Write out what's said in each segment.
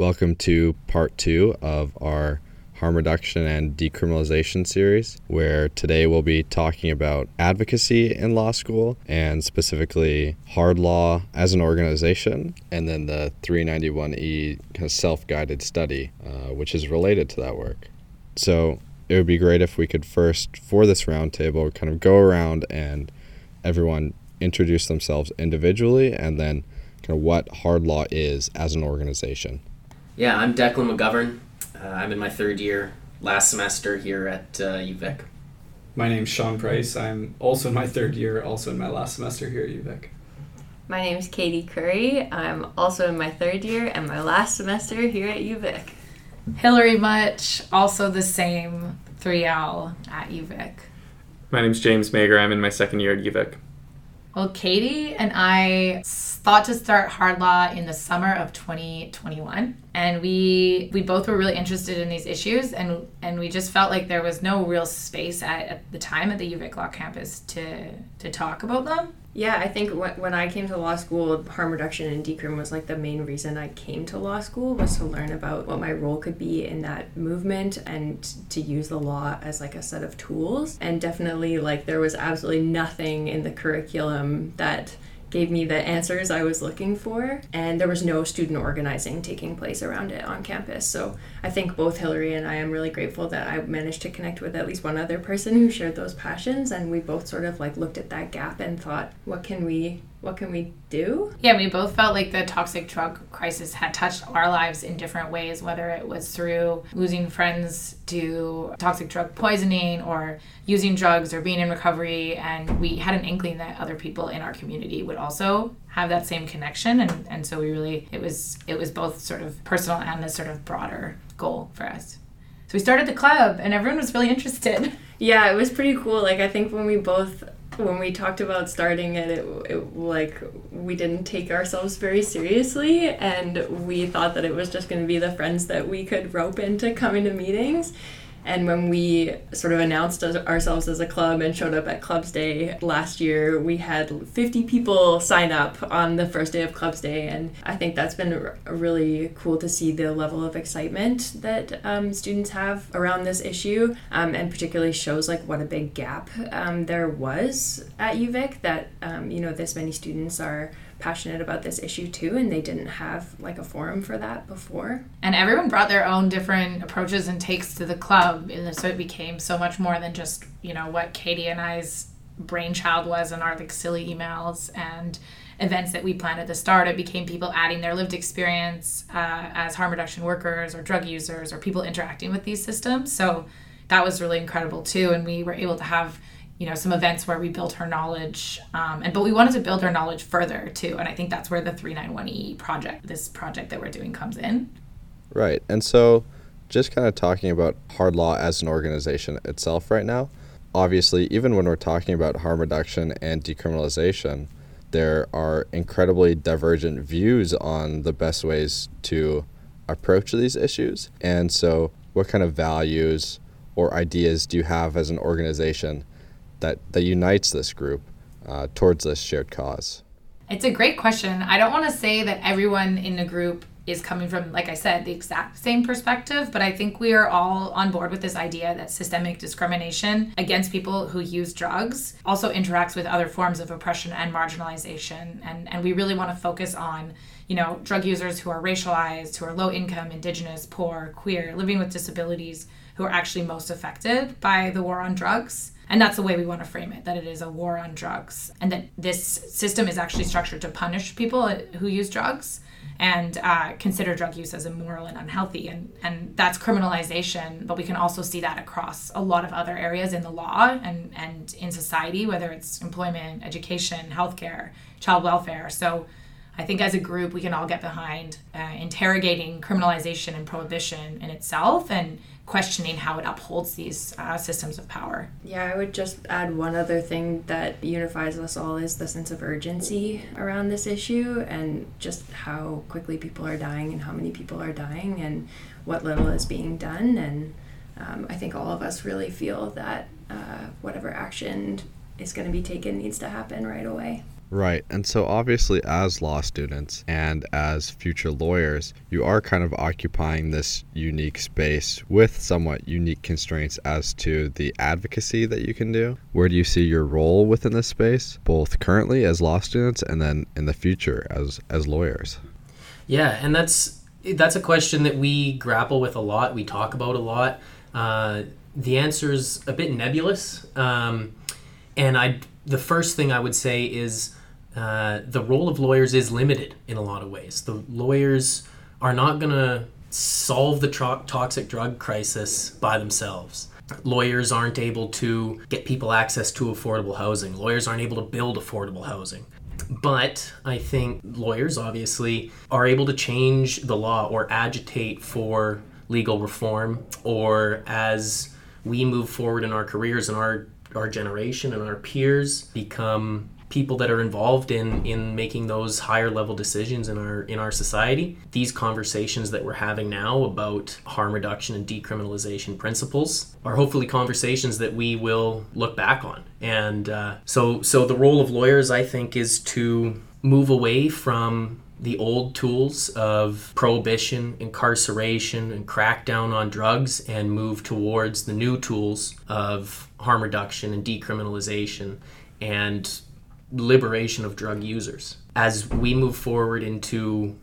Welcome to part two of our harm reduction and decriminalization series, where today we'll be talking about advocacy in law school and specifically hard law as an organization, and then the 391E kind of self guided study, uh, which is related to that work. So it would be great if we could first, for this roundtable, kind of go around and everyone introduce themselves individually and then kind of what hard law is as an organization. Yeah, I'm Declan McGovern. Uh, I'm in my third year, last semester here at uh, UVic. My name's Sean Price. I'm also in my third year, also in my last semester here at UVic. My name is Katie Curry. I'm also in my third year and my last semester here at UVic. Hillary Mutch, also the same 3L at UVic. My name's James Mager. I'm in my second year at UVic. Well, Katie and I thought to start hard law in the summer of 2021, and we we both were really interested in these issues, and and we just felt like there was no real space at, at the time at the UVic Law campus to to talk about them. Yeah, I think when I came to law school, harm reduction and decrim was like the main reason I came to law school was to learn about what my role could be in that movement and to use the law as like a set of tools. And definitely, like, there was absolutely nothing in the curriculum that gave me the answers I was looking for. And there was no student organizing taking place around it on campus. So I think both Hillary and I am really grateful that I managed to connect with at least one other person who shared those passions. And we both sort of like looked at that gap and thought, what can we what can we do? Yeah, we both felt like the toxic drug crisis had touched our lives in different ways, whether it was through losing friends to toxic drug poisoning or using drugs or being in recovery. And we had an inkling that other people in our community would also have that same connection. And, and so we really, it was, it was both sort of personal and a sort of broader goal for us. So we started the club and everyone was really interested. Yeah, it was pretty cool. Like, I think when we both when we talked about starting it, it, it like we didn't take ourselves very seriously and we thought that it was just going to be the friends that we could rope into coming to meetings and when we sort of announced ourselves as a club and showed up at Clubs Day last year, we had 50 people sign up on the first day of Clubs Day. And I think that's been really cool to see the level of excitement that um, students have around this issue, um, and particularly shows like what a big gap um, there was at UVic that, um, you know, this many students are passionate about this issue too and they didn't have like a forum for that before. And everyone brought their own different approaches and takes to the club and so it became so much more than just you know what katie and i's brainchild was and our like silly emails and events that we planned at the start. It became people adding their lived experience uh, as harm reduction workers or drug users or people interacting with these systems. So that was really incredible too and we were able to have you know some events where we built her knowledge um, and but we wanted to build her knowledge further too and i think that's where the 391e project this project that we're doing comes in. Right and so just kind of talking about hard law as an organization itself right now obviously even when we're talking about harm reduction and decriminalization there are incredibly divergent views on the best ways to approach these issues and so what kind of values or ideas do you have as an organization that, that unites this group uh, towards this shared cause? It's a great question. I don't want to say that everyone in the group is coming from, like I said, the exact same perspective, but I think we are all on board with this idea that systemic discrimination against people who use drugs also interacts with other forms of oppression and marginalization. And, and we really want to focus on, you know, drug users who are racialized, who are low income, indigenous, poor, queer, living with disabilities, who are actually most affected by the war on drugs. And that's the way we want to frame it that it is a war on drugs and that this system is actually structured to punish people who use drugs and uh, consider drug use as immoral and unhealthy. And, and that's criminalization, but we can also see that across a lot of other areas in the law and, and in society, whether it's employment, education, healthcare, child welfare. So I think as a group, we can all get behind uh, interrogating criminalization and prohibition in itself and questioning how it upholds these uh, systems of power. Yeah, I would just add one other thing that unifies us all is the sense of urgency around this issue and just how quickly people are dying and how many people are dying and what little is being done. And um, I think all of us really feel that uh, whatever action is going to be taken needs to happen right away. Right. And so, obviously, as law students and as future lawyers, you are kind of occupying this unique space with somewhat unique constraints as to the advocacy that you can do. Where do you see your role within this space, both currently as law students and then in the future as, as lawyers? Yeah, and that's that's a question that we grapple with a lot. We talk about a lot. Uh, the answer is a bit nebulous, um, and I the first thing I would say is uh, the role of lawyers is limited in a lot of ways. The lawyers are not going to solve the tro- toxic drug crisis by themselves. Lawyers aren't able to get people access to affordable housing. Lawyers aren't able to build affordable housing. But I think lawyers obviously are able to change the law or agitate for legal reform or as we move forward in our careers and our our generation and our peers become people that are involved in in making those higher level decisions in our in our society. These conversations that we're having now about harm reduction and decriminalization principles are hopefully conversations that we will look back on. And uh, so so the role of lawyers i think is to move away from the old tools of prohibition, incarceration, and crackdown on drugs and move towards the new tools of harm reduction and decriminalization. And liberation of drug users. As we move forward into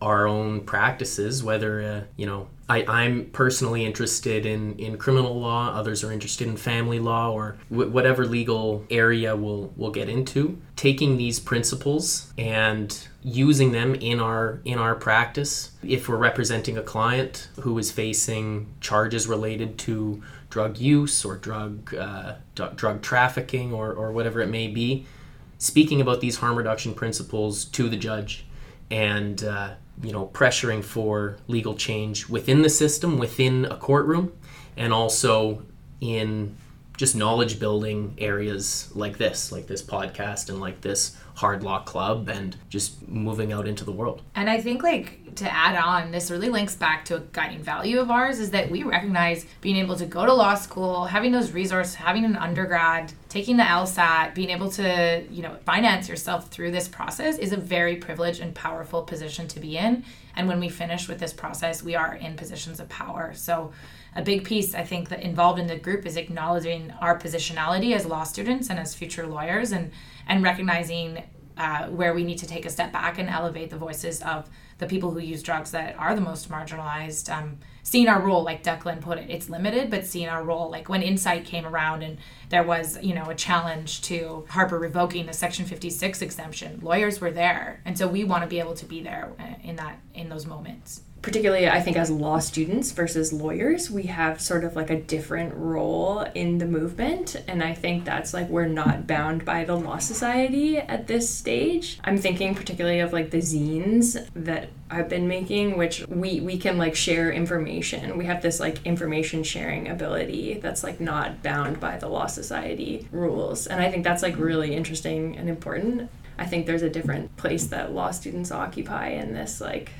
our own practices, whether, uh, you know, I, I'm personally interested in, in criminal law, others are interested in family law, or w- whatever legal area we'll, we'll get into. Taking these principles and using them in our in our practice. If we're representing a client who is facing charges related to drug use or drug uh, d- drug trafficking or, or whatever it may be, speaking about these harm reduction principles to the judge and uh, you know pressuring for legal change within the system within a courtroom and also in just knowledge building areas like this like this podcast and like this hard law club and just moving out into the world And I think like to add on, this really links back to a guiding value of ours is that we recognize being able to go to law school, having those resources, having an undergrad, taking the LSAT, being able to, you know, finance yourself through this process is a very privileged and powerful position to be in. And when we finish with this process, we are in positions of power. So a big piece I think that involved in the group is acknowledging our positionality as law students and as future lawyers and and recognizing uh, where we need to take a step back and elevate the voices of the people who use drugs that are the most marginalized. Um, seeing our role, like Declan put it, it's limited, but seeing our role, like when Insite came around and there was, you know, a challenge to Harper revoking the Section 56 exemption, lawyers were there, and so we want to be able to be there uh, in that in those moments particularly I think as law students versus lawyers, we have sort of like a different role in the movement. And I think that's like we're not bound by the Law Society at this stage. I'm thinking particularly of like the zines that I've been making, which we, we can like share information. We have this like information sharing ability that's like not bound by the Law Society rules. And I think that's like really interesting and important. I think there's a different place that law students occupy in this like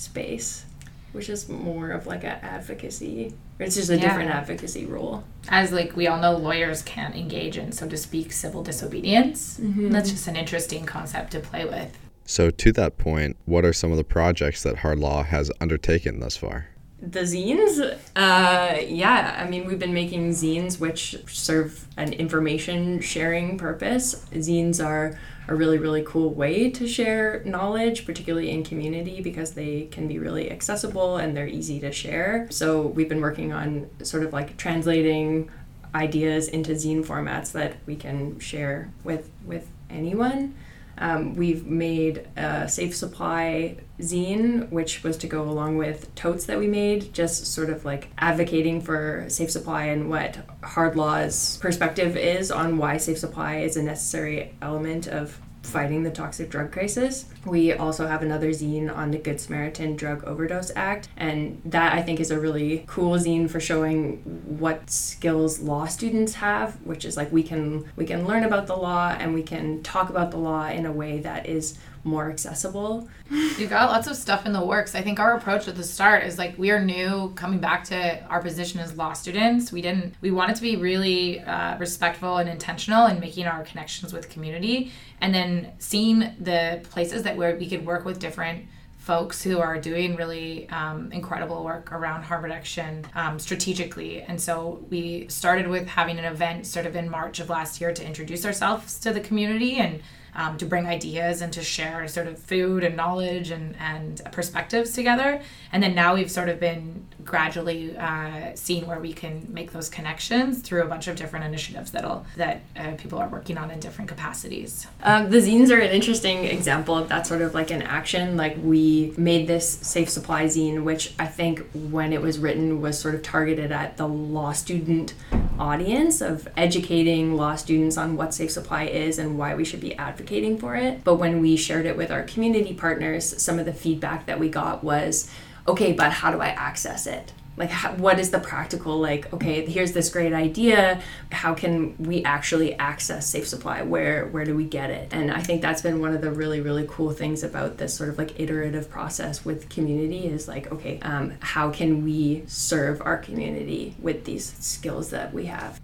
space, which is more of like an advocacy. It's just a Yeah. different advocacy role. as like we all know lawyers can't engage in so to speak civil disobedience that's just an interesting concept to play with So, to that point, what are some of the projects that Hard Law has undertaken thus far? The zines, uh, yeah, I mean, we've been making zines which serve an information sharing purpose. Zines are a really, really cool way to share knowledge, particularly in community, because they can be really accessible and they're easy to share. So, we've been working on sort of like translating ideas into zine formats that we can share with with anyone. Um, we've made a safe supply zine, which was to go along with totes that we made, just sort of like advocating for safe supply and what hard law's perspective is on why safe supply is a necessary element of fighting the toxic drug crisis. We also have another zine on the Good Samaritan Drug Overdose Act, and that I think is a really cool zine for showing what skills law students have, which is like we can we can learn about the law and we can talk about the law in a way that is more accessible. You got lots of stuff in the works. I think our approach at the start is like we are new coming back to our position as law students. We didn't we wanted to be really uh, respectful and intentional in making our connections with community, and then seeing the places that where we could work with different folks who are doing really um, incredible work around harm reduction um, strategically. And so we started with having an event sort of in March of last year to introduce ourselves to the community and um, to bring ideas and to share sort of food and knowledge and, and perspectives together. And then now we've sort of been gradually uh, seeing where we can make those connections through a bunch of different initiatives that'll that uh, people are working on in different capacities. Um, the zines are an interesting example of that sort of like an action. Like we made this safe supply zine, which I think when it was written was sort of targeted at the law student audience of educating law students on what safe supply is and why we should be advocating for it. But when we shared it with our community partners, some of the feedback that we got was, okay, but how do I access it? Like, what is the practical, like, okay, here's this great idea. How can we actually access safe supply? Where, where do we get it? And I think that's been one of the really, really cool things about this sort of like iterative process with community is like, okay, um, how can we serve our community with these skills that we have?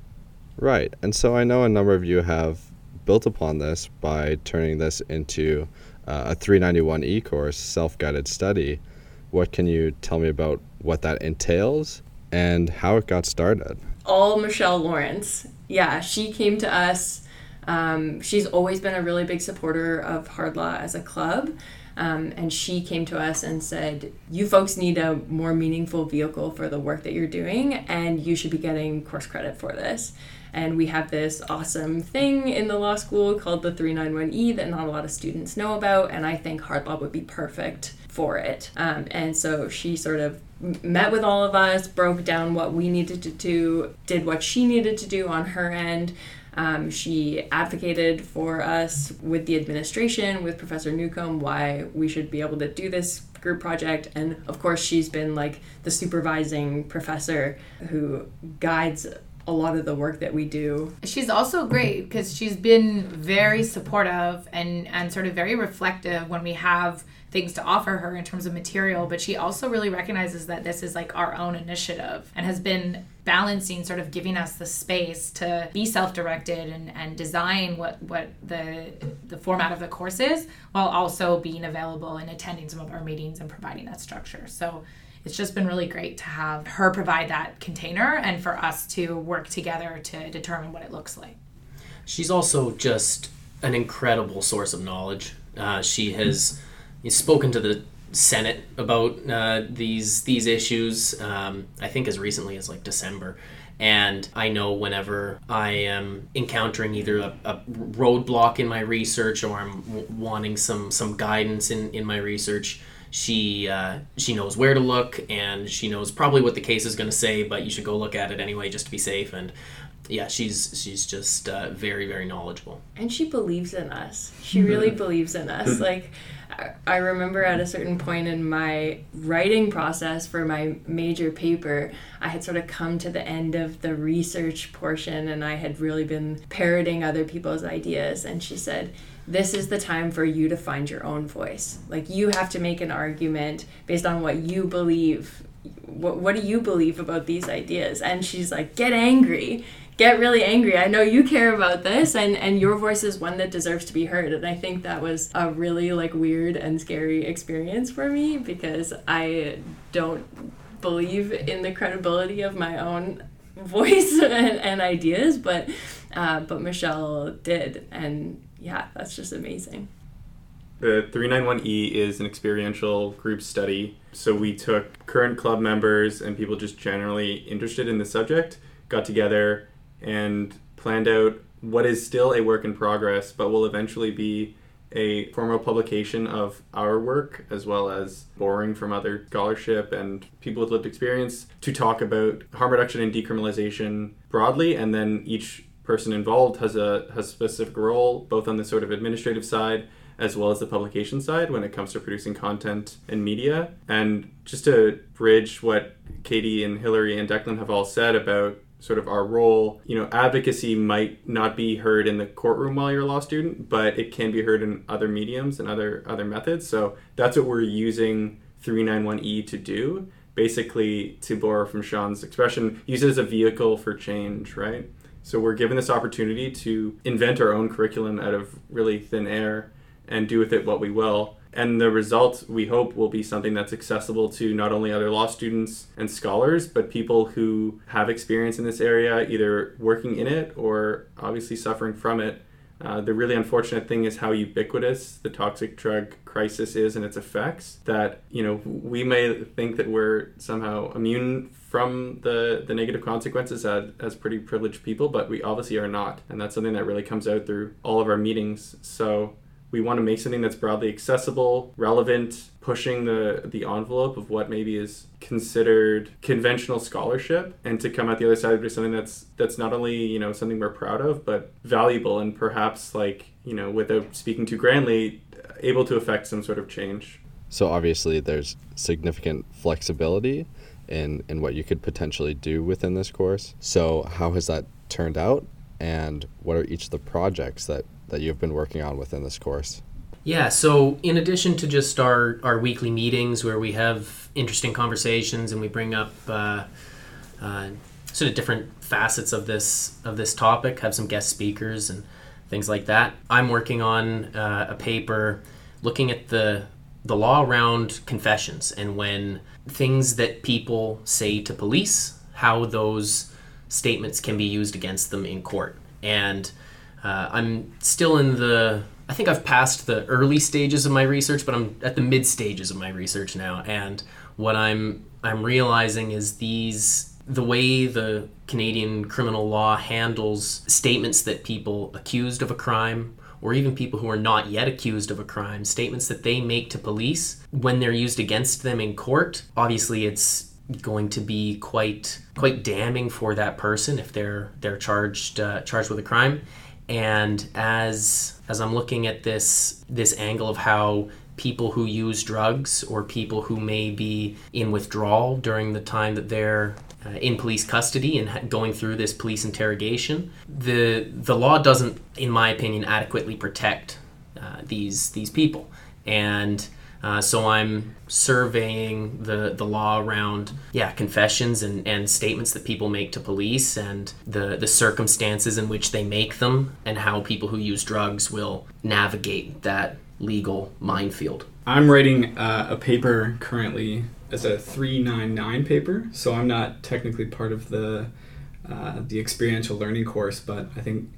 Right. And so I know a number of you have built upon this by turning this into uh, a 391E course, self guided study. What can you tell me about what that entails and how it got started? All Michelle Lawrence. Yeah, she came to us. Um, she's always been a really big supporter of Hard Law as a club. Um, and she came to us and said, You folks need a more meaningful vehicle for the work that you're doing, and you should be getting course credit for this. And we have this awesome thing in the law school called the 391E that not a lot of students know about, and I think hard law would be perfect for it. Um, and so she sort of met with all of us, broke down what we needed to do, did what she needed to do on her end. Um, she advocated for us with the administration, with Professor Newcomb, why we should be able to do this group project. And of course, she's been like the supervising professor who guides a lot of the work that we do. She's also great because she's been very supportive and and sort of very reflective when we have things to offer her in terms of material, but she also really recognizes that this is like our own initiative and has been balancing sort of giving us the space to be self-directed and, and design what what the the format of the course is while also being available and attending some of our meetings and providing that structure. So it's just been really great to have her provide that container and for us to work together to determine what it looks like. She's also just an incredible source of knowledge. Uh, she has spoken to the Senate about uh, these these issues. Um, I think as recently as like December, and I know whenever I am encountering either a, a roadblock in my research or I'm w- wanting some some guidance in in my research, she uh, she knows where to look and she knows probably what the case is going to say, but you should go look at it anyway just to be safe. And yeah, she's she's just uh, very very knowledgeable. And she believes in us. She really believes in us. Like I remember at a certain point in my writing process for my major paper, I had sort of come to the end of the research portion and I had really been parroting other people's ideas. And she said, This is the time for you to find your own voice. Like, you have to make an argument based on what you believe. What, what do you believe about these ideas? And she's like, Get angry get really angry. I know you care about this and and your voice is one that deserves to be heard. And I think that was a really like weird and scary experience for me because I don't believe in the credibility of my own voice and, and ideas, but uh, but Michelle did and yeah, that's just amazing. The 391E is an experiential group study. So we took current club members and people just generally interested in the subject, got together, and planned out what is still a work in progress, but will eventually be a formal publication of our work as well as borrowing from other scholarship and people with lived experience to talk about harm reduction and decriminalization broadly. And then each person involved has a has a specific role both on the sort of administrative side as well as the publication side when it comes to producing content and media. And just to bridge what Katie and Hillary and Declan have all said about sort of our role. You know, advocacy might not be heard in the courtroom while you're a law student, but it can be heard in other mediums and other other methods. So that's what we're using 391E to do. Basically, to borrow from Sean's expression, use it as a vehicle for change, right? So we're given this opportunity to invent our own curriculum out of really thin air and do with it what we will. And the result, we hope, will be something that's accessible to not only other law students and scholars, but people who have experience in this area, either working in it or obviously suffering from it. Uh, the really unfortunate thing is how ubiquitous the toxic drug crisis is and its effects. That you know we may think that we're somehow immune from the the negative consequences as, as pretty privileged people, but we obviously are not, and that's something that really comes out through all of our meetings. So we want to make something that's broadly accessible, relevant, pushing the the envelope of what maybe is considered conventional scholarship, and to come out the other side with something that's that's not only you know something we're proud of, but valuable and perhaps like you know without speaking too grandly, able to affect some sort of change. So obviously, there's significant flexibility in in what you could potentially do within this course. So how has that turned out, and what are each of the projects that that you've been working on within this course? Yeah, so in addition to just our, our weekly meetings where we have interesting conversations and we bring up uh, uh, sort of different facets of this of this topic, have some guest speakers and things like that. I'm working on uh, a paper looking at the the law around confessions and when things that people say to police, how those statements can be used against them in court. And uh, I'm still in the. I think I've passed the early stages of my research, but I'm at the mid stages of my research now. And what I'm I'm realizing is these the way the Canadian criminal law handles statements that people accused of a crime or even people who are not yet accused of a crime, statements that they make to police when they're used against them in court. Obviously, it's going to be quite quite damning for that person if they're they're charged uh, charged with a crime and as as I'm looking at this this angle of how people who use drugs or people who may be in withdrawal during the time that they're uh, in police custody and going through this police interrogation, the the law doesn't, in my opinion, adequately protect uh, these these people, and uh, so I'm surveying the, the law around yeah confessions and, and statements that people make to police and the, the circumstances in which they make them and how people who use drugs will navigate that legal minefield. I'm writing uh, a paper currently as a 399 paper, so I'm not technically part of the uh, the experiential learning course, but I think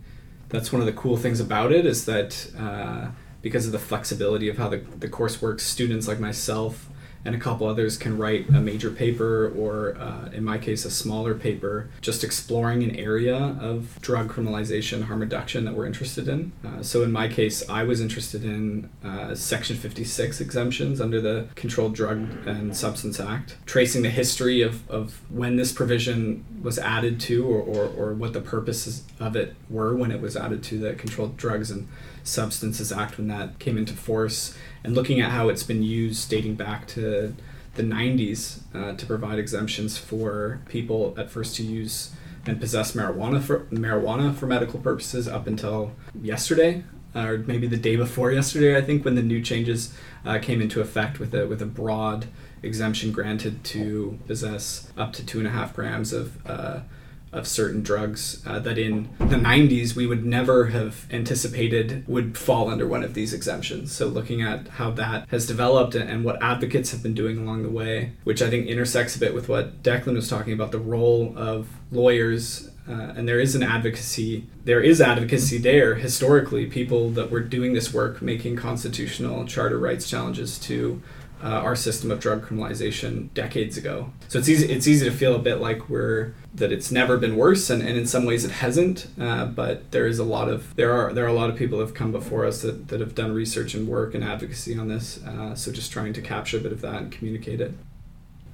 that's one of the cool things about it is that uh, because of the flexibility of how the, the course works, students like myself and a couple others can write a major paper or, uh, in my case, a smaller paper, just exploring an area of drug criminalization, harm reduction that we're interested in. Uh, so, in my case, I was interested in uh, Section 56 exemptions under the Controlled Drug and Substance Act, tracing the history of, of when this provision was added to or, or, or what the purposes of it were when it was added to the Controlled Drugs and Substances Act when that came into force, and looking at how it's been used dating back to the 90s uh, to provide exemptions for people at first to use and possess marijuana for marijuana for medical purposes up until yesterday or maybe the day before yesterday I think when the new changes uh, came into effect with a with a broad exemption granted to possess up to two and a half grams of uh, of certain drugs uh, that in the 90s we would never have anticipated would fall under one of these exemptions. So, looking at how that has developed and what advocates have been doing along the way, which I think intersects a bit with what Declan was talking about the role of lawyers. Uh, and there is an advocacy, there is advocacy there historically, people that were doing this work making constitutional charter rights challenges to uh, our system of drug criminalization decades ago. So it's easy it's easy to feel a bit like we're that it's never been worse, and, and in some ways it hasn't. Uh, but there is a lot of there are there are a lot of people have come before us that, that have done research and work and advocacy on this. Uh, so just trying to capture a bit of that and communicate it.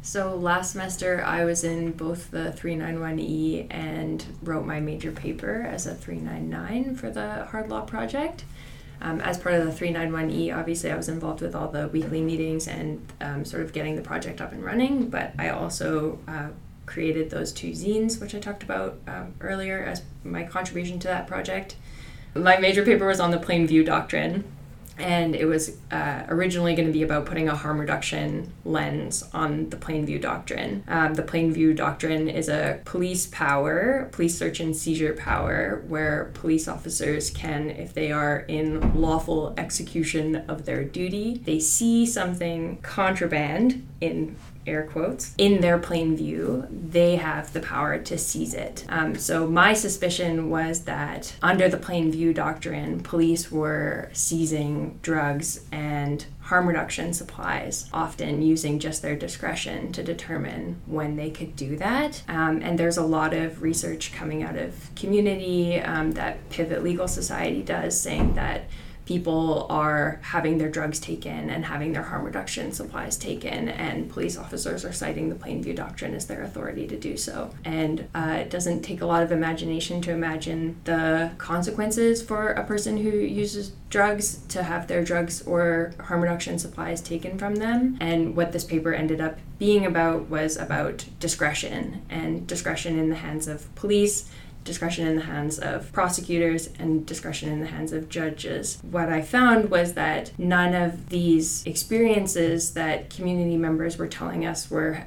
So last semester I was in both the 391E and wrote my major paper as a 399 for the hard law project. Um, as part of the 391E, obviously, I was involved with all the weekly meetings and um, sort of getting the project up and running, but I also uh, created those two zines, which I talked about um, earlier as my contribution to that project. My major paper was on the plain view doctrine, and it was uh, originally going to be about putting a harm reduction lens on the plain view doctrine. Um, the plain view doctrine is a police power, police search and seizure power, where police officers can, if they are in lawful execution of their duty, they see something contraband in air quotes, in their plain view, they have the power to seize it. Um, so my suspicion was that under the plain view doctrine, police were seizing drugs and harm reduction supplies, often using just their discretion to determine when they could do that. Um, and there's a lot of research coming out of community um, that Pivot Legal Society does saying that people are having their drugs taken and having their harm reduction supplies taken, and police officers are citing the plain view Doctrine as their authority to do so. And uh, it doesn't take a lot of imagination to imagine the consequences for a person who uses drugs to have their drugs or harm reduction supplies taken from them. And what this paper ended up being about was about discretion and discretion in the hands of police discretion in the hands of prosecutors and discretion in the hands of judges. What I found was that none of these experiences that community members were telling us were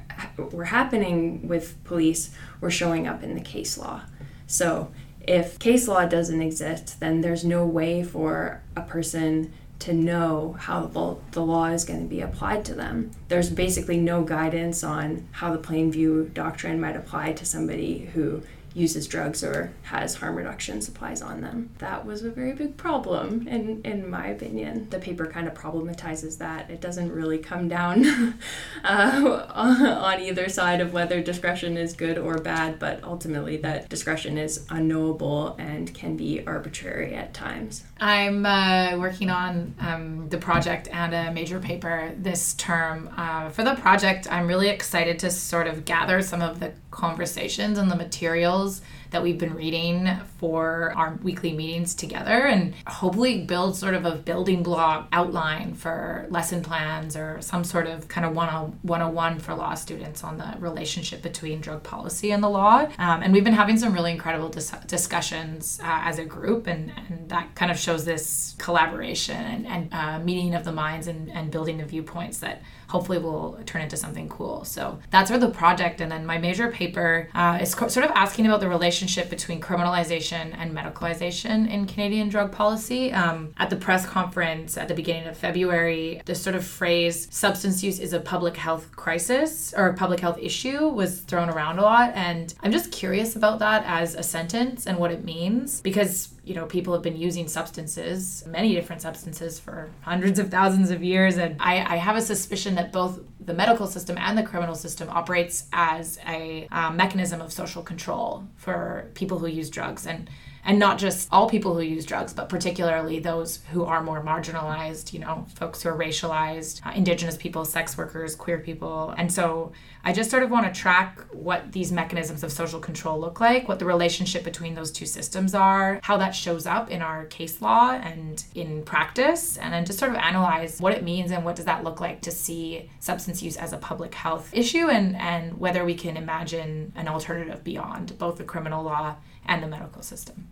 were happening with police were showing up in the case law. So, if case law doesn't exist, then there's no way for a person to know how the, law is going to be applied to them. There's basically no guidance on how the plain view doctrine might apply to somebody who uses drugs or has harm reduction supplies on them. That was a very big problem, in, in my opinion. The paper kind of problematizes that. It doesn't really come down uh, on either side of whether discretion is good or bad, but ultimately that discretion is unknowable and can be arbitrary at times. I'm uh, working on um, the project and a major paper this term. Uh, for the project, I'm really excited to sort of gather some of the conversations and the materials that we've been reading for our weekly meetings together and hopefully build sort of a building block outline for lesson plans or some sort of kind of 101 for law students on the relationship between drug policy and the law. Um, and we've been having some really incredible dis- discussions uh, as a group, and, and that kind of shows this collaboration and, and uh, meeting of the minds and, and building the viewpoints that hopefully will turn into something cool. So that's for the project. And then my major paper uh, is co- sort of asking about the relationship between criminalization and medicalization in Canadian drug policy. Um, at the press conference at the beginning of February, the sort of phrase substance use is a public health crisis or a public health issue was thrown around a lot. And I'm just curious about that as a sentence and what it means because you know, people have been using substances, many different substances, for hundreds of thousands of years. And I, I have a suspicion that both the medical system and the criminal system operates as a uh, mechanism of social control for people who use drugs. And and not just all people who use drugs, but particularly those who are more marginalized, you know, folks who are racialized, uh, indigenous people, sex workers, queer people. And so I just sort of want to track what these mechanisms of social control look like, what the relationship between those two systems are, how that shows up in our case law and in practice, and then just sort of analyze what it means and what does that look like to see substance use as a public health issue and, and whether we can imagine an alternative beyond both the criminal law and the medical system.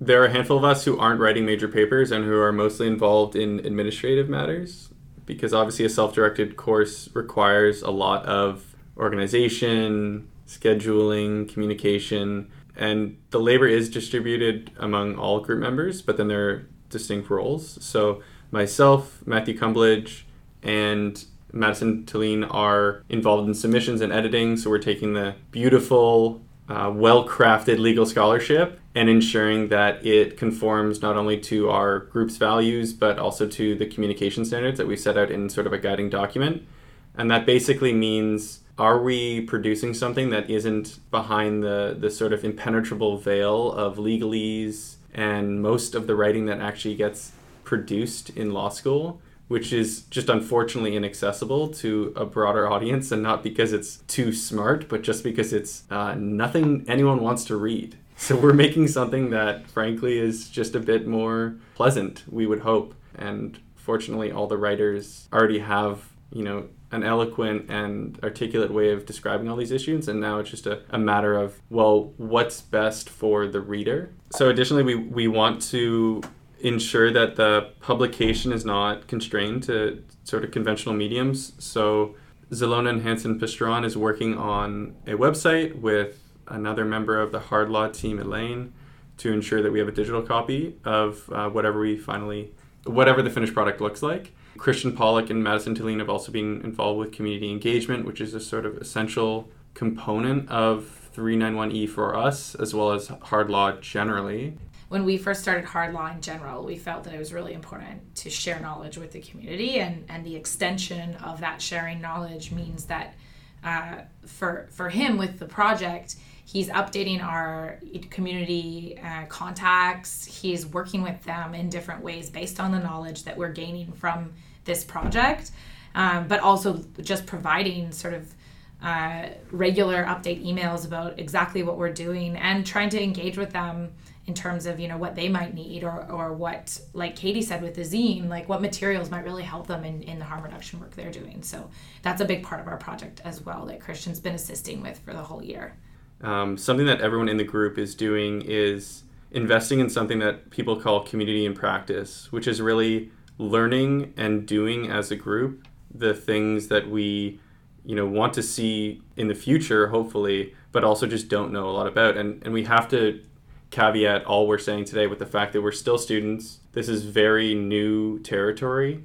There are a handful of us who aren't writing major papers and who are mostly involved in administrative matters because obviously a self-directed course requires a lot of organization scheduling communication and the labor is distributed among all group members but then there are distinct roles. So myself matthew cumblage and madison Talene are involved in submissions and editing so we're taking the beautiful uh, well crafted legal scholarship and ensuring that it conforms not only to our group's values but also to the communication standards that we set out in sort of a guiding document. And that basically means are we producing something that isn't behind the, the sort of impenetrable veil of legalese and most of the writing that actually gets produced in law school? Which is just unfortunately inaccessible to a broader audience, and not because it's too smart, but just because it's uh, nothing anyone wants to read. So we're making something that, frankly, is just a bit more pleasant, we would hope. And fortunately, all the writers already have you know, an eloquent and articulate way of describing all these issues. And now it's just a, a matter of, well, what's best for the reader? So, additionally, we, we want to ensure that the publication is not constrained to sort of conventional mediums. So, Zelona and Hansen Pistron is working on a website with another member of the hard law team, Elaine, to ensure that we have a digital copy of uh, whatever we finally, whatever the finished product looks like. Christian Pollock and Madison Tilleen have also been involved with community engagement, which is a sort of essential component of 391E for us, as well as hard law generally. When we first started hard law in general, we felt that it was really important to share knowledge with the community, and, and the extension of that sharing knowledge means that uh, for for him with the project, he's updating our community uh, contacts. He's working with them in different ways based on the knowledge that we're gaining from this project, um, but also just providing sort of uh, regular update emails about exactly what we're doing and trying to engage with them in terms of you know what they might need or, or what like katie said with the zine like what materials might really help them in, in the harm reduction work they're doing. So that's a big part of our project as well that christian's been assisting with for the whole year. Um, something that everyone in the group is doing is investing in something that people call community in practice which is really learning and doing as a group the things that we you know want to see in the future hopefully but also just don't know a lot about. And and we have to caveat all we're saying today with the fact that we're still students. This is very new territory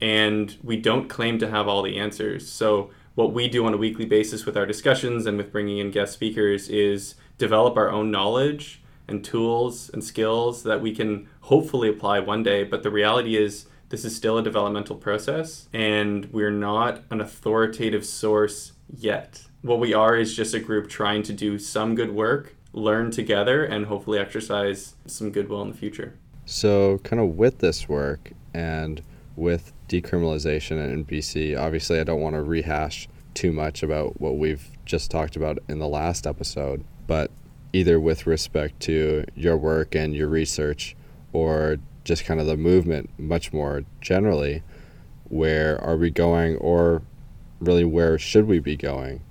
and we don't claim to have all the answers. So what we do on a weekly basis with our discussions and with bringing in guest speakers is develop our own knowledge and tools and skills that we can hopefully apply one day. But the reality is this is still a developmental process and we're not an authoritative source yet. What we are is just a group trying to do some good work, learn together, and hopefully exercise some goodwill in the future. So, kind of with this work and with decriminalization in BC, obviously, I don't want to rehash too much about what we've just talked about in the last episode, but either with respect to your work and your research or just kind of the movement much more generally. Where are we going, or really where should we be going?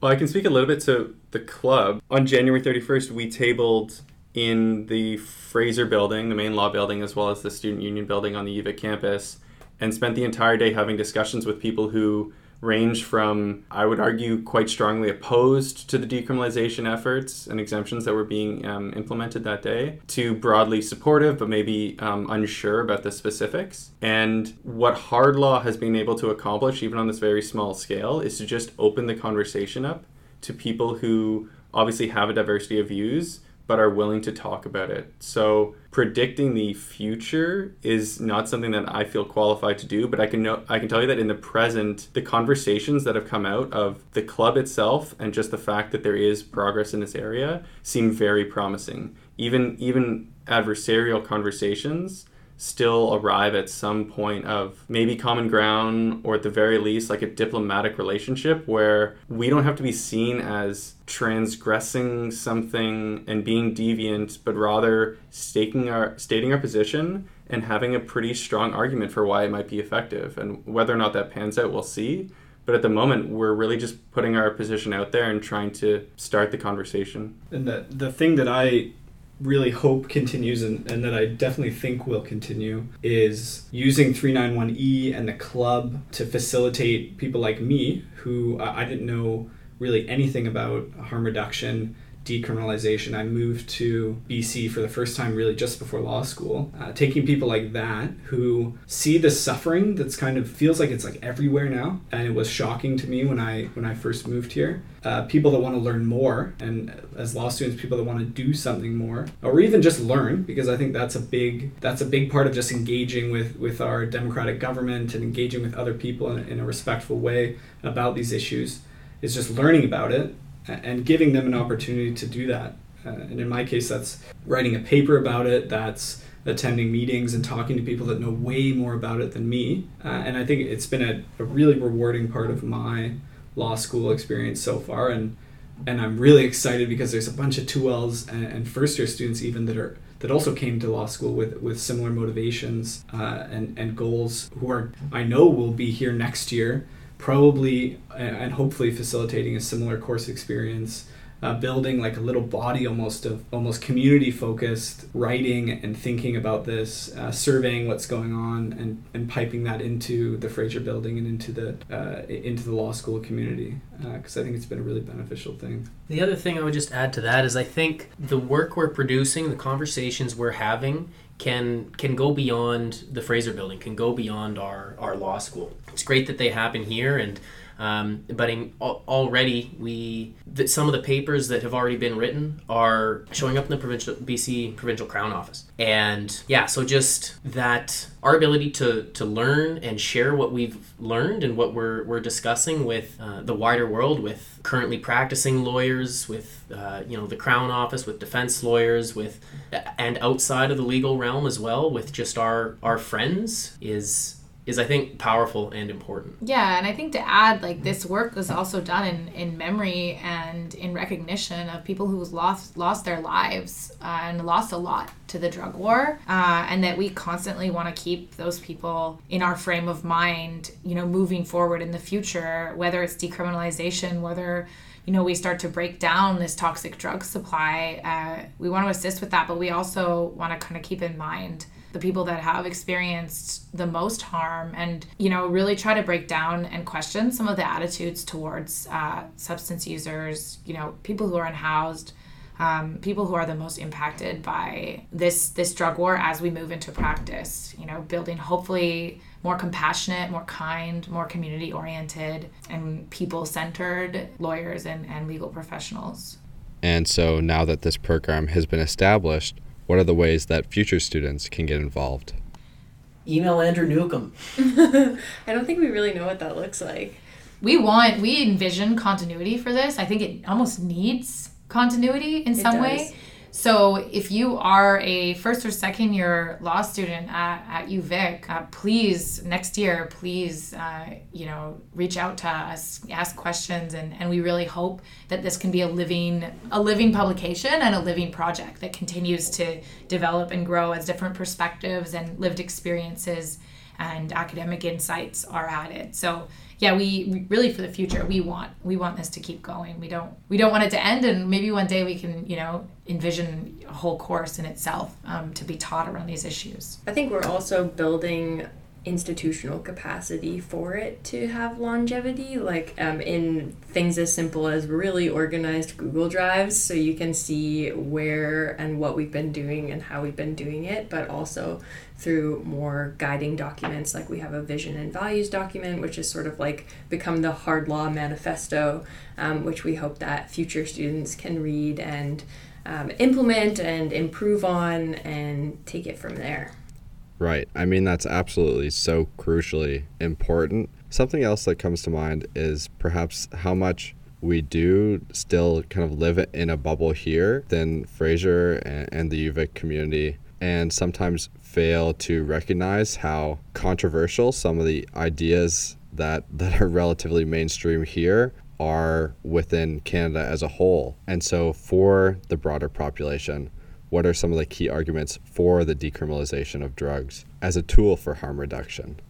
Well, I can speak a little bit to the club. On January 31st, we tabled in the Fraser building, the main law building, as well as the student union building on the UVic campus, and spent the entire day having discussions with people who range from, I would argue, quite strongly opposed to the decriminalization efforts and exemptions that were being um, implemented that day, to broadly supportive but maybe um, unsure about the specifics. And what hard law has been able to accomplish, even on this very small scale, is to just open the conversation up to people who obviously have a diversity of views but are willing to talk about it. So predicting the future is not something that I feel qualified to do, but I can know I can tell you that in the present, the conversations that have come out of the club itself and just the fact that there is progress in this area seem very promising. Even even adversarial conversations still arrive at some point of maybe common ground or at the very least like a diplomatic relationship where we don't have to be seen as transgressing something and being deviant but rather stating our stating our position and having a pretty strong argument for why it might be effective and whether or not that pans out we'll see. But at the moment we're really just putting our position out there and trying to start the conversation. And the the thing that i really hope continues and, and that I definitely think will continue is using 391E and the club to facilitate people like me who I didn't know really anything about harm reduction decriminalization. I moved to BC for the first time, really just before law school. Uh, taking people like that who see the suffering that's kind of feels like it's like everywhere now, and it was shocking to me when I when I first moved here. Uh, people that want to learn more, and as law students, people that want to do something more, or even just learn, because I think that's a big that's a big part of just engaging with with our democratic government and engaging with other people in, in a respectful way about these issues. Is just learning about it and giving them an opportunity to do that. Uh, and in my case, that's writing a paper about it, that's attending meetings and talking to people that know way more about it than me. Uh, and I think it's been a, a, really rewarding part of my law school experience so far. And and I'm really excited because there's a bunch of 2Ls and, and first year students even that are that also came to law school with, with similar motivations uh, and, and goals who are I know will be here next year, probably and hopefully facilitating a similar course experience uh, building like a little body almost of almost community focused writing and thinking about this, uh, surveying what's going on, and, and piping that into the Fraser building and into the uh, into the law school community because uh, I think it's been a really beneficial thing. The other thing I would just add to that is I think the work we're producing, the conversations we're having, can can go beyond the Fraser building, can go beyond our, our law school. It's great that they happen here and um, but in, already, we that some of the papers that have already been written are showing up in the provincial BC provincial crown office, and yeah, so just that our ability to to learn and share what we've learned and what we're we're discussing with uh, the wider world, with currently practicing lawyers, with uh, you know the crown office, with defense lawyers, with and outside of the legal realm as well, with just our our friends is is I think powerful and important. Yeah, and I think to add, like this work was also done in, in memory and in recognition of people who lost lost their lives uh, and lost a lot to the drug war, uh, and that we constantly want to keep those people in our frame of mind, you know, moving forward in the future, whether it's decriminalization, whether you know we start to break down this toxic drug supply. Uh, we want to assist with that, but we also want to kind of keep in mind the people that have experienced the most harm and you know really try to break down and question some of the attitudes towards uh, substance users you know people who are unhoused um, people who are the most impacted by this this drug war as we move into practice you know building hopefully more compassionate more kind more community oriented and people centered lawyers and, and legal professionals. And so now that this program has been established what are the ways that future students can get involved? Email Andrew Newcomb. I don't think we really know what that looks like. We want, we envision continuity for this. I think it almost needs continuity in it some does. way. So if you are a first or second year law student at, at UVic, uh, please next year, please uh, you know reach out to us, ask questions, and, and we really hope that this can be a living a living publication and a living project that continues to develop and grow as different perspectives and lived experiences and academic insights are added. So yeah, we, really for the future we want we want this to keep going. We don't we don't want it to end, and maybe one day we can you know envision a whole course in itself um, to be taught around these issues. I think we're also building institutional capacity for it to have longevity like um, in things as simple as really organized google drives so you can see where and what we've been doing and how we've been doing it but also through more guiding documents like we have a vision and values document which is sort of like become the hard law manifesto um, which we hope that future students can read and um, implement and improve on and take it from there Right. I mean, that's absolutely so crucially important. Something else that comes to mind is perhaps how much we do still kind of live in a bubble here than Fraser and, and the UVic community, and sometimes fail to recognize how controversial some of the ideas that, that are relatively mainstream here are within Canada as a whole. And so, for the broader population, what are some of the key arguments for the decriminalization of drugs as a tool for harm reduction?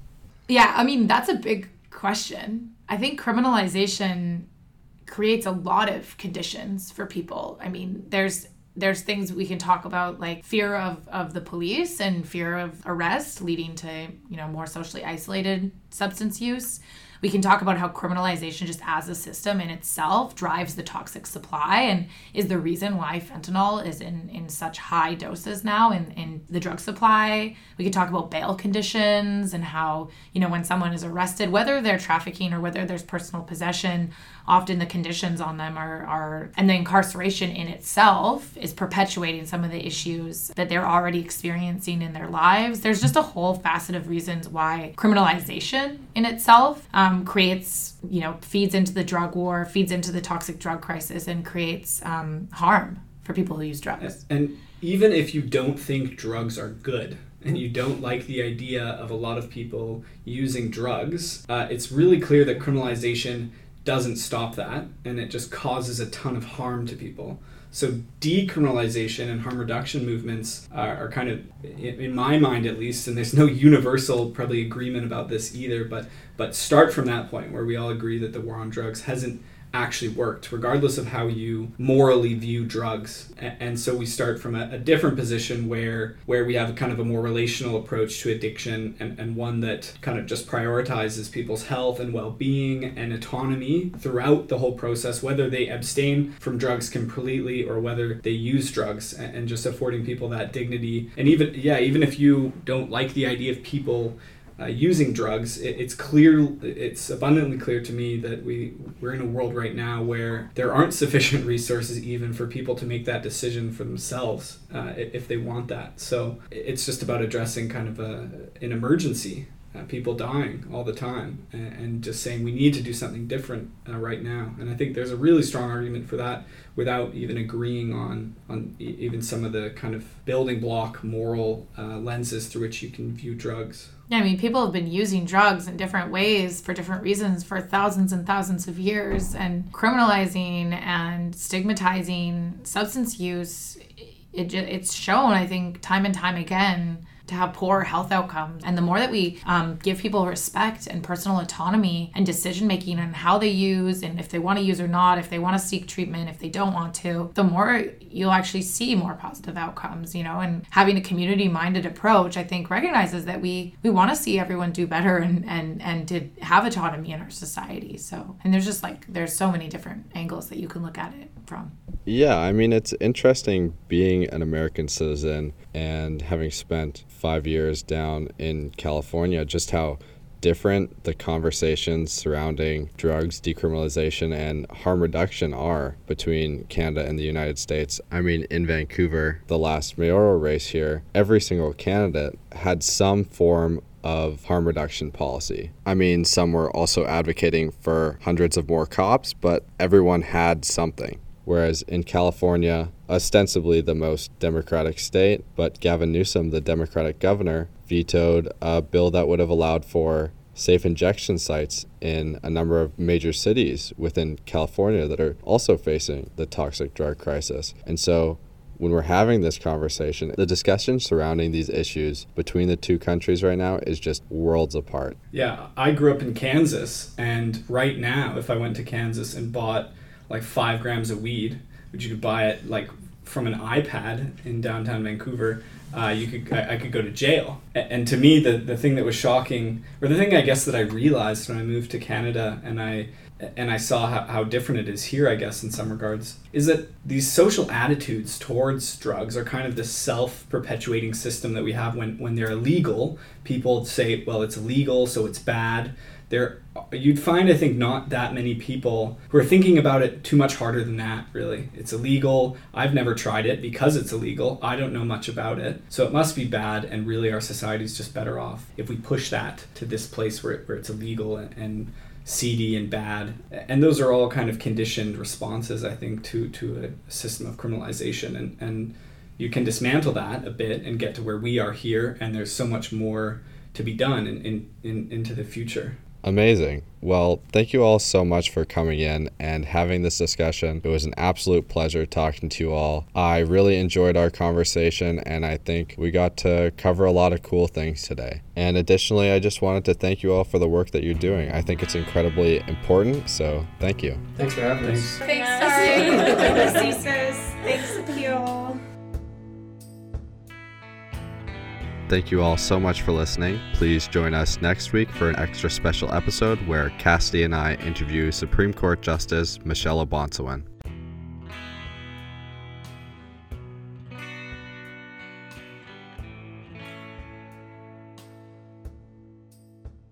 Yeah, I mean, that's a big question. I think criminalization creates a lot of conditions for people. I mean, there's there's things we can talk about like fear of, of the police and fear of arrest leading to you know more socially isolated substance use we can talk about how criminalization just as a system in itself drives the toxic supply and is the reason why fentanyl is in, in such high doses now in, in the drug supply. We could talk about bail conditions and how, you know, when someone is arrested, whether they're trafficking or whether there's personal possession, often the conditions on them are, are and the incarceration in itself is perpetuating some of the issues that they're already experiencing in their lives. There's just a whole facet of reasons why criminalization in itself um, creates, you know, feeds into the drug war, feeds into the toxic drug crisis, and creates um, harm for people who use drugs. And even if you don't think drugs are good, and you don't like the idea of a lot of people using drugs, uh, it's really clear that criminalization doesn't stop that and it just causes a ton of harm to people. So decriminalization and harm reduction movements are, are kind of, in, my mind at least, and there's no universal probably agreement about this either, but but start from that point where we all agree that the war on drugs hasn't actually worked, regardless of how you morally view drugs. And so we start from a, a, different position where where we have a kind of a more relational approach to addiction and, and one that kind of just prioritizes people's health and well-being and autonomy throughout the whole process, whether they abstain from drugs completely or whether they use drugs and, and just affording people that dignity. And even yeah, even if you don't like the idea of people uh, using drugs, it, it's clear, it's abundantly clear to me that we we're in a world right now where there aren't sufficient resources even for people to make that decision for themselves uh, if they want that. So it's just about addressing kind of a, an emergency. Uh, people dying all the time, and, and, just saying we need to do something different uh, right now. And I think there's a really strong argument for that without even agreeing on on e- even some of the kind of building block moral uh, lenses through which you can view drugs. Yeah, I mean, people have been using drugs in different ways for different reasons for thousands and thousands of years, and criminalizing and stigmatizing substance use. It, it's shown, I think, time and time again to have poor health outcomes. And the more that we um, give people respect and personal autonomy and decision making and how they use and if they want to use or not, if they want to seek treatment, if they don't want to, the more you'll actually see more positive outcomes, you know, and having a community minded approach, I think recognizes that we we want to see everyone do better and and and to have autonomy in our society. So and there's just like there's so many different angles that you can look at it from. Yeah, I mean it's interesting being an American citizen and having spent five years down in California, just how different the conversations surrounding drugs, decriminalization, and harm reduction are between Canada and the United States. I mean, in Vancouver, the last mayoral race here, every single candidate had some form of harm reduction policy. I mean, some were also advocating for hundreds of more cops, but everyone had something. Whereas in California, ostensibly the most Democratic state, but Gavin Newsom, the Democratic governor, vetoed a bill that would have allowed for safe injection sites in a number of major cities within California that are also facing the toxic drug crisis. And so when we're having this conversation, the discussion surrounding these issues between the two countries right now is just worlds apart. Yeah, I grew up in Kansas, and right now, if I went to Kansas and bought like five grams of weed, which you could buy it like from an iPad in downtown Vancouver, uh, you could I, I, could go to jail. And to me, the the thing that was shocking, or the thing I guess that I realized when I moved to Canada and I and I saw how, how different it is here, I guess, in some regards, is that these social attitudes towards drugs are kind of this self perpetuating system that we have when, when they're illegal. People say, well, it's illegal, so it's bad there you'd find i think not that many people who are thinking about it too much harder than that really. It's illegal. I've never tried it because it's illegal. I don't know much about it. So it must be bad and really our society's just better off if we push that to this place where, it, where it's illegal and, and seedy and bad. And those are all kind of conditioned responses i think to to a system of criminalization. And and you can dismantle that a bit and get to where we are here and there's so much more to be done in, in, in into the future Amazing. Well, thank you all so much for coming in and having this discussion. It was an absolute pleasure talking to you all. I really enjoyed our conversation and I think we got to cover a lot of cool things today. And additionally, I just wanted to thank you all for the work that you're doing. I think it's incredibly important, so thank you. Thanks for having us. Thanks, Thanks, Thanks, Akil. Thank you all so much for listening. Please join us next week for an extra special episode where Cassidy and I interview Supreme Court Justice Michelle O'Bonsawin.